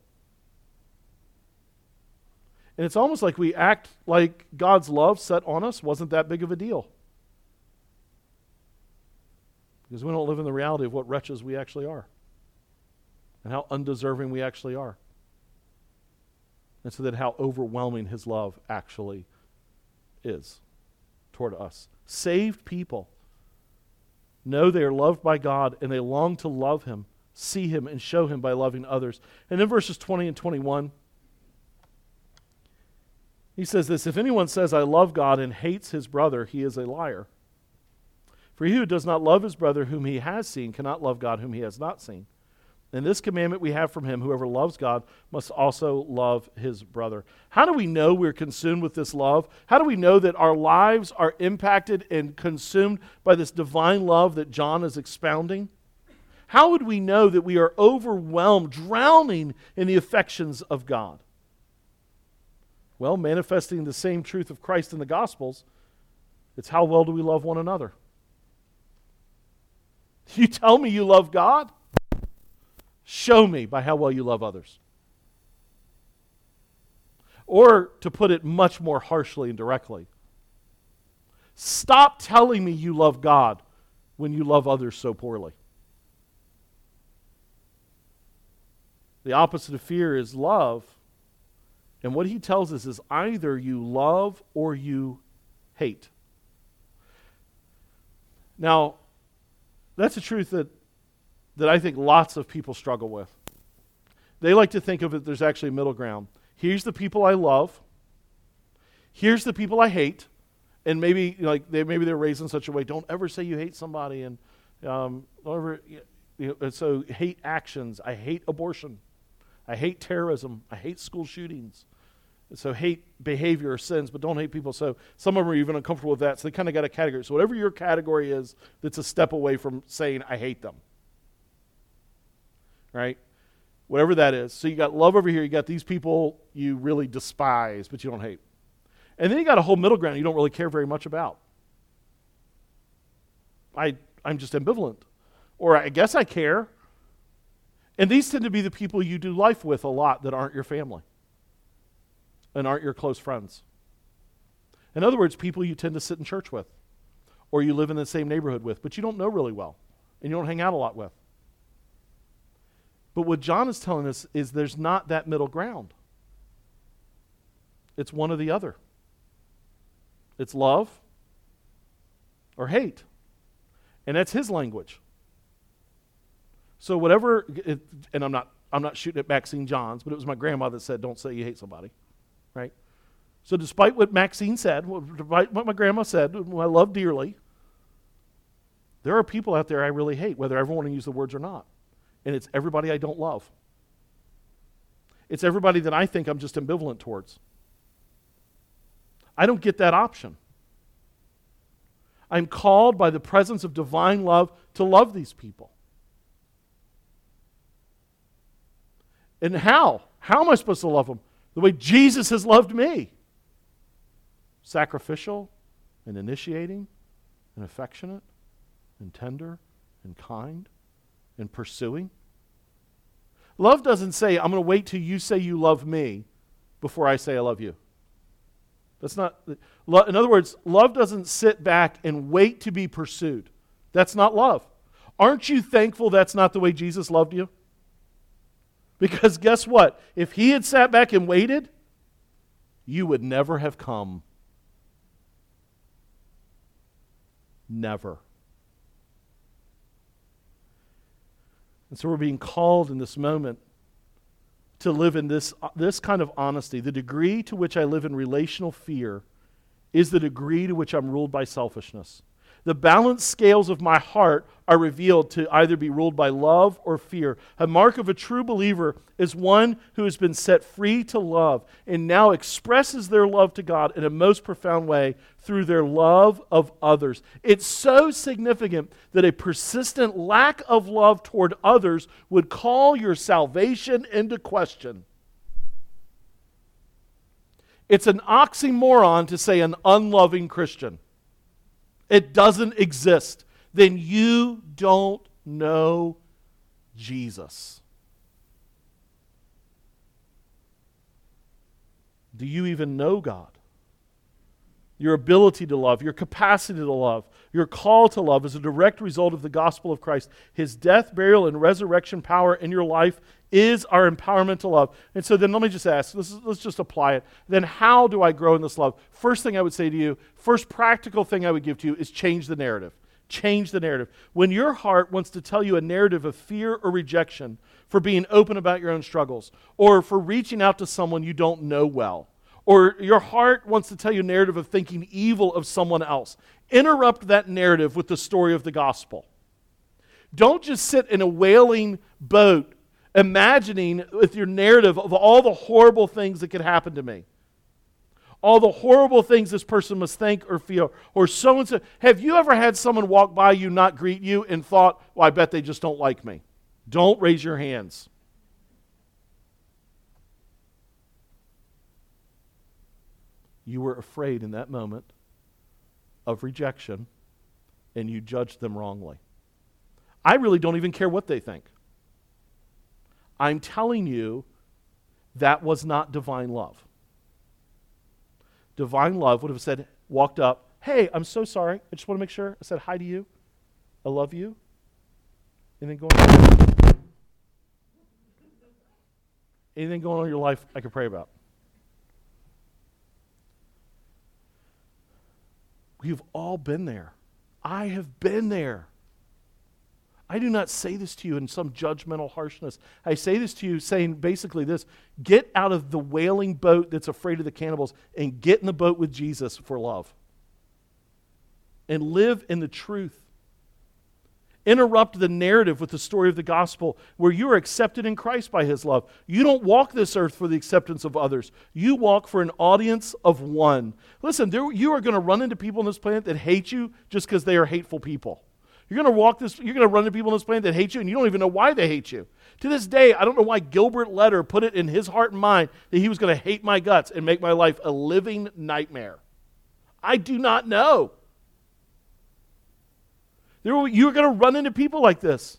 And it's almost like we act like God's love set on us wasn't that big of a deal. Because we don't live in the reality of what wretches we actually are and how undeserving we actually are. And so that how overwhelming his love actually is toward us. Saved people know they are loved by God and they long to love him, see him, and show him by loving others. And in verses 20 and 21, he says this If anyone says, I love God and hates his brother, he is a liar. For he who does not love his brother whom he has seen cannot love God whom he has not seen. And this commandment we have from him whoever loves God must also love his brother. How do we know we're consumed with this love? How do we know that our lives are impacted and consumed by this divine love that John is expounding? How would we know that we are overwhelmed, drowning in the affections of God? Well, manifesting the same truth of Christ in the Gospels, it's how well do we love one another? You tell me you love God? Show me by how well you love others. Or, to put it much more harshly and directly, stop telling me you love God when you love others so poorly. The opposite of fear is love. And what he tells us is either you love or you hate. Now, that's a truth that that I think lots of people struggle with. They like to think of it there's actually a middle ground. Here's the people I love. Here's the people I hate. And maybe like they maybe they're raised in such a way. Don't ever say you hate somebody, and um, don't ever. You know, so hate actions. I hate abortion. I hate terrorism. I hate school shootings. So hate behavior or sins, but don't hate people. So some of them are even uncomfortable with that. So they kind of got a category. So whatever your category is, that's a step away from saying I hate them right? Whatever that is. So you got love over here, you got these people you really despise, but you don't hate. And then you got a whole middle ground you don't really care very much about. I, I'm just ambivalent. Or I guess I care. And these tend to be the people you do life with a lot that aren't your family and aren't your close friends. In other words, people you tend to sit in church with or you live in the same neighborhood with, but you don't know really well and you don't hang out a lot with. But what John is telling us is there's not that middle ground. It's one or the other. It's love or hate. And that's his language. So whatever it, and I'm not I'm not shooting at Maxine Johns, but it was my grandma that said don't say you hate somebody. Right? So despite what Maxine said, despite what my grandma said, who I love dearly, there are people out there I really hate, whether I ever want to use the words or not and it's everybody I don't love. It's everybody that I think I'm just ambivalent towards. I don't get that option. I'm called by the presence of divine love to love these people. And how? How am I supposed to love them? The way Jesus has loved me sacrificial and initiating and affectionate and tender and kind and pursuing. Love doesn't say, I'm going to wait till you say you love me before I say I love you. That's not, in other words, love doesn't sit back and wait to be pursued. That's not love. Aren't you thankful that's not the way Jesus loved you? Because guess what? If he had sat back and waited, you would never have come. Never. And so we're being called in this moment to live in this, this kind of honesty. The degree to which I live in relational fear is the degree to which I'm ruled by selfishness. The balanced scales of my heart are revealed to either be ruled by love or fear. A mark of a true believer is one who has been set free to love and now expresses their love to God in a most profound way through their love of others. It's so significant that a persistent lack of love toward others would call your salvation into question. It's an oxymoron to say an unloving Christian it doesn't exist, then you don't know Jesus. Do you even know God? Your ability to love, your capacity to love, your call to love is a direct result of the gospel of Christ. His death, burial, and resurrection power in your life is our empowerment to love. And so then let me just ask, let's, let's just apply it. Then how do I grow in this love? First thing I would say to you, first practical thing I would give to you is change the narrative. Change the narrative. When your heart wants to tell you a narrative of fear or rejection for being open about your own struggles, or for reaching out to someone you don't know well, or your heart wants to tell you a narrative of thinking evil of someone else, interrupt that narrative with the story of the gospel. Don't just sit in a whaling boat imagining with your narrative of all the horrible things that could happen to me. All the horrible things this person must think or feel, or so and so. Have you ever had someone walk by you, not greet you, and thought, well, I bet they just don't like me? Don't raise your hands. You were afraid in that moment of rejection and you judged them wrongly. I really don't even care what they think. I'm telling you, that was not divine love. Divine love would have said, walked up, hey, I'm so sorry. I just want to make sure I said hi to you. I love you. And then going on. Anything going on in your life I could pray about. We've all been there. I have been there. I do not say this to you in some judgmental harshness. I say this to you saying basically this get out of the whaling boat that's afraid of the cannibals and get in the boat with Jesus for love. And live in the truth. Interrupt the narrative with the story of the gospel where you are accepted in Christ by his love. You don't walk this earth for the acceptance of others, you walk for an audience of one. Listen, there, you are going to run into people on this planet that hate you just because they are hateful people. You're going to walk this, you're going to run into people on this planet that hate you, and you don't even know why they hate you. To this day, I don't know why Gilbert Letter put it in his heart and mind that he was going to hate my guts and make my life a living nightmare. I do not know. There, you're going to run into people like this.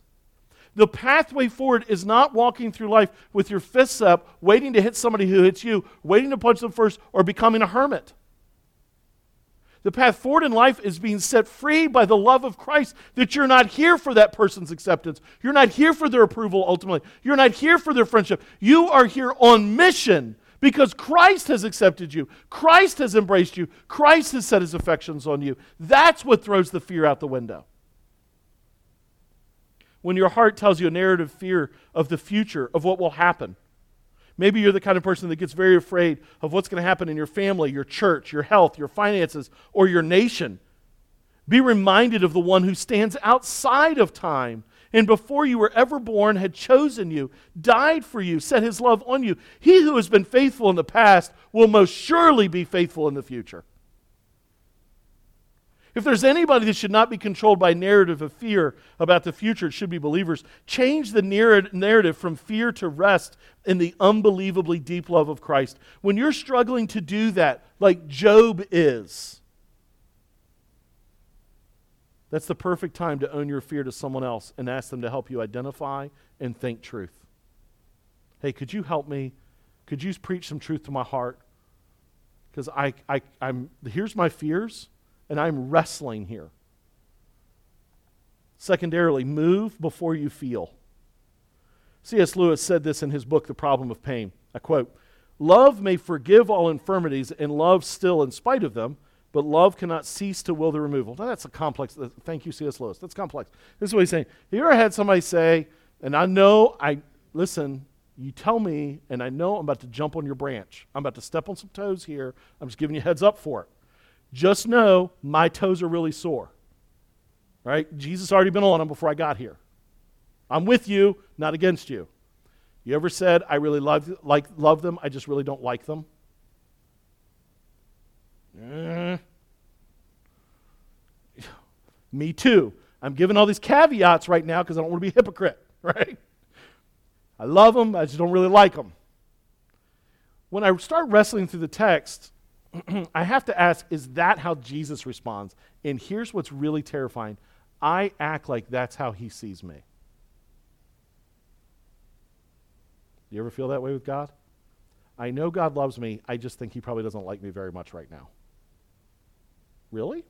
The pathway forward is not walking through life with your fists up, waiting to hit somebody who hits you, waiting to punch them first, or becoming a hermit. The path forward in life is being set free by the love of Christ that you're not here for that person's acceptance. You're not here for their approval ultimately. You're not here for their friendship. You are here on mission because Christ has accepted you. Christ has embraced you. Christ has set his affections on you. That's what throws the fear out the window. When your heart tells you a narrative fear of the future, of what will happen, Maybe you're the kind of person that gets very afraid of what's going to happen in your family, your church, your health, your finances, or your nation. Be reminded of the one who stands outside of time and before you were ever born had chosen you, died for you, set his love on you. He who has been faithful in the past will most surely be faithful in the future. If there's anybody that should not be controlled by narrative of fear about the future, it should be believers. Change the narrative from fear to rest in the unbelievably deep love of Christ. When you're struggling to do that, like Job is, that's the perfect time to own your fear to someone else and ask them to help you identify and think truth. Hey, could you help me? Could you preach some truth to my heart? Because I, I, I'm here's my fears and I'm wrestling here. Secondarily, move before you feel. C.S. Lewis said this in his book, The Problem of Pain. I quote Love may forgive all infirmities and love still in spite of them, but love cannot cease to will the removal. Now, that's a complex. Uh, thank you, C.S. Lewis. That's complex. This is what he's saying. Have you ever had somebody say, and I know, I listen, you tell me, and I know I'm about to jump on your branch. I'm about to step on some toes here. I'm just giving you heads up for it. Just know my toes are really sore. Right? Jesus already been on them before I got here. I'm with you, not against you. You ever said, I really love, like, love them, I just really don't like them? Eh. Me too. I'm giving all these caveats right now because I don't want to be a hypocrite, right? I love them, I just don't really like them. When I start wrestling through the text, I have to ask, is that how Jesus responds? And here's what's really terrifying I act like that's how he sees me. You ever feel that way with God? I know God loves me. I just think he probably doesn't like me very much right now. Really? I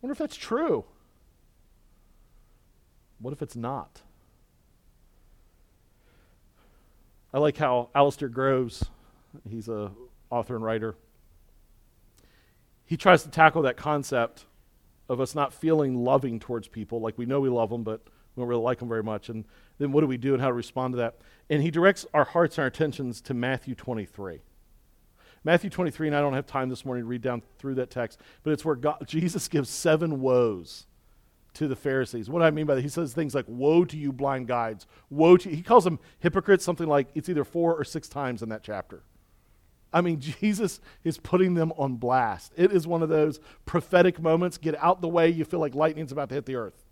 wonder if that's true. What if it's not? I like how Alistair Groves He's a author and writer. He tries to tackle that concept of us not feeling loving towards people, like we know we love them, but we don't really like them very much. And then what do we do and how to respond to that? And he directs our hearts and our attentions to Matthew 23. Matthew 23, and I don't have time this morning to read down through that text, but it's where God, Jesus gives seven woes to the Pharisees. What do I mean by that? He says things like, Woe to you, blind guides. Woe to you. He calls them hypocrites something like it's either four or six times in that chapter. I mean, Jesus is putting them on blast. It is one of those prophetic moments. Get out the way, you feel like lightning's about to hit the earth.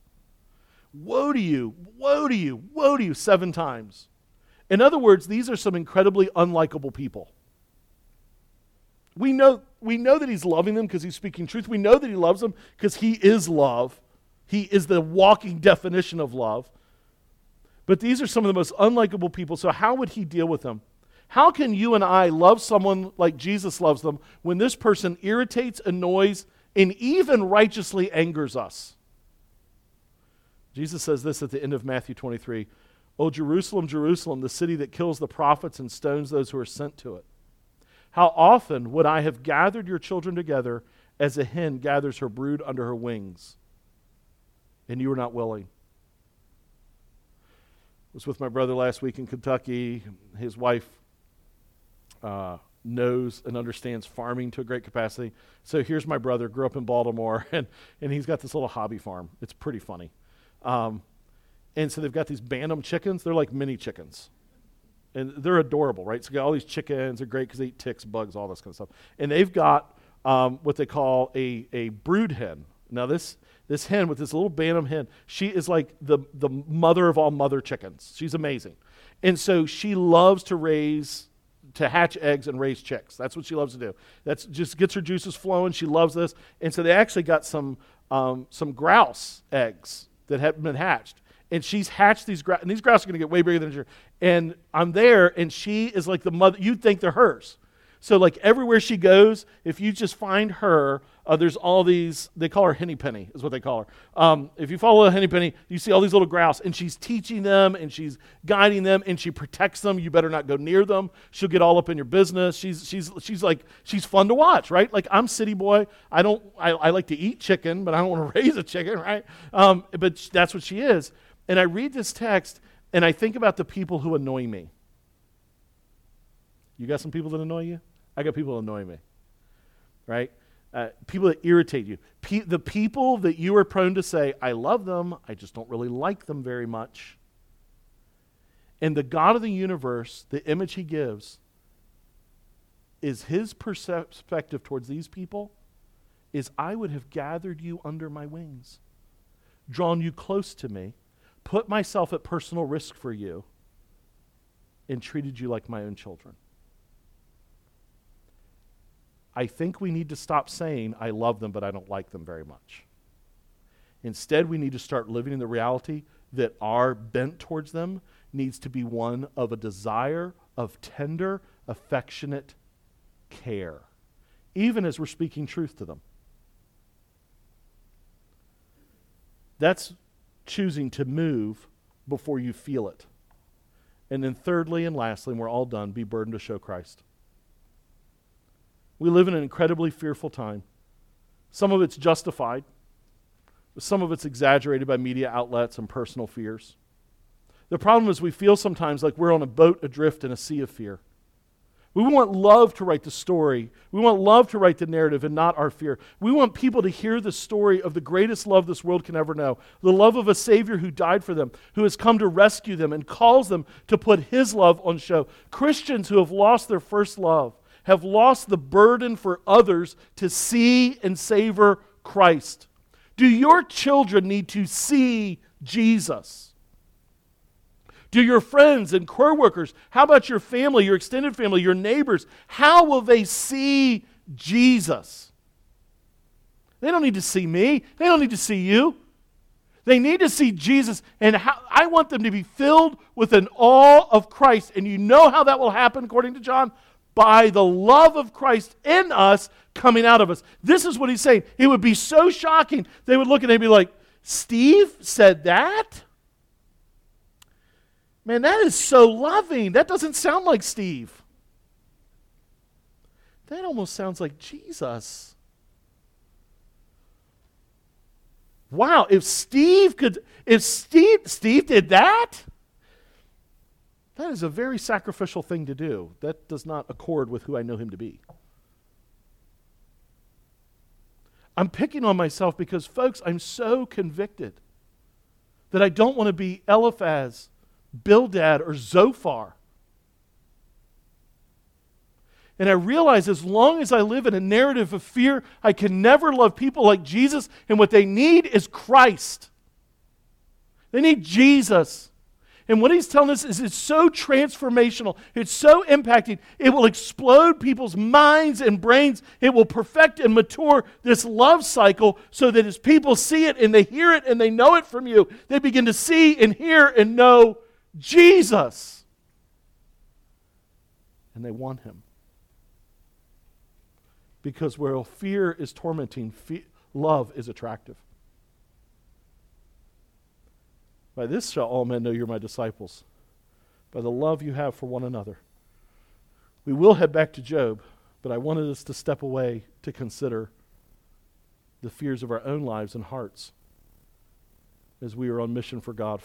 Woe to you, woe to you, woe to you, seven times. In other words, these are some incredibly unlikable people. We know, we know that he's loving them because he's speaking truth. We know that he loves them because he is love. He is the walking definition of love. But these are some of the most unlikable people. So, how would he deal with them? How can you and I love someone like Jesus loves them when this person irritates, annoys, and even righteously angers us? Jesus says this at the end of Matthew 23 O Jerusalem, Jerusalem, the city that kills the prophets and stones those who are sent to it. How often would I have gathered your children together as a hen gathers her brood under her wings, and you were not willing? I was with my brother last week in Kentucky. His wife uh, knows and understands farming to a great capacity. So here's my brother, grew up in Baltimore, and, and he's got this little hobby farm. It's pretty funny. Um, and so they've got these Bantam chickens. They're like mini chickens. And they're adorable, right? So all these chickens. They're great because they eat ticks, bugs, all this kind of stuff. And they've got um, what they call a, a brood hen. Now, this, this hen with this little Bantam hen, she is like the, the mother of all mother chickens. She's amazing. And so she loves to raise to hatch eggs and raise chicks. That's what she loves to do. That's just gets her juices flowing. She loves this. And so they actually got some um, some grouse eggs that had been hatched. And she's hatched these grouse, and these grouse are going to get way bigger than her. And I'm there, and she is like the mother. You'd think they're hers. So, like everywhere she goes, if you just find her, uh, there's all these, they call her Henny Penny, is what they call her. Um, if you follow Henny Penny, you see all these little grouse, and she's teaching them, and she's guiding them, and she protects them. You better not go near them. She'll get all up in your business. She's, she's, she's like, she's fun to watch, right? Like, I'm city boy. I don't, I, I like to eat chicken, but I don't want to raise a chicken, right? Um, but that's what she is. And I read this text, and I think about the people who annoy me. You got some people that annoy you? I got people that annoy me, right? Uh, people that irritate you. Pe- the people that you are prone to say, I love them, I just don't really like them very much. And the God of the universe, the image he gives, is his perspective towards these people is I would have gathered you under my wings, drawn you close to me, put myself at personal risk for you, and treated you like my own children. I think we need to stop saying, I love them, but I don't like them very much. Instead, we need to start living in the reality that our bent towards them needs to be one of a desire of tender, affectionate care, even as we're speaking truth to them. That's choosing to move before you feel it. And then, thirdly and lastly, and we're all done, be burdened to show Christ. We live in an incredibly fearful time. Some of it's justified, but some of it's exaggerated by media outlets and personal fears. The problem is, we feel sometimes like we're on a boat adrift in a sea of fear. We want love to write the story. We want love to write the narrative and not our fear. We want people to hear the story of the greatest love this world can ever know the love of a Savior who died for them, who has come to rescue them and calls them to put His love on show. Christians who have lost their first love have lost the burden for others to see and savor Christ? Do your children need to see Jesus? Do your friends and co-workers, how about your family, your extended family, your neighbors, how will they see Jesus? They don't need to see me. They don't need to see you. They need to see Jesus, and how, I want them to be filled with an awe of Christ. And you know how that will happen, according to John? By the love of Christ in us coming out of us. This is what he's saying. It would be so shocking. They would look at him and be like, Steve said that? Man, that is so loving. That doesn't sound like Steve. That almost sounds like Jesus. Wow, if Steve could, if Steve, Steve did that, that is a very sacrificial thing to do. That does not accord with who I know him to be. I'm picking on myself because, folks, I'm so convicted that I don't want to be Eliphaz, Bildad, or Zophar. And I realize as long as I live in a narrative of fear, I can never love people like Jesus, and what they need is Christ. They need Jesus. And what he's telling us is it's so transformational, it's so impacting, it will explode people's minds and brains. It will perfect and mature this love cycle so that as people see it and they hear it and they know it from you, they begin to see and hear and know Jesus. And they want him. Because where fear is tormenting, fe- love is attractive. By this shall all men know you're my disciples, by the love you have for one another. We will head back to Job, but I wanted us to step away to consider the fears of our own lives and hearts as we are on mission for God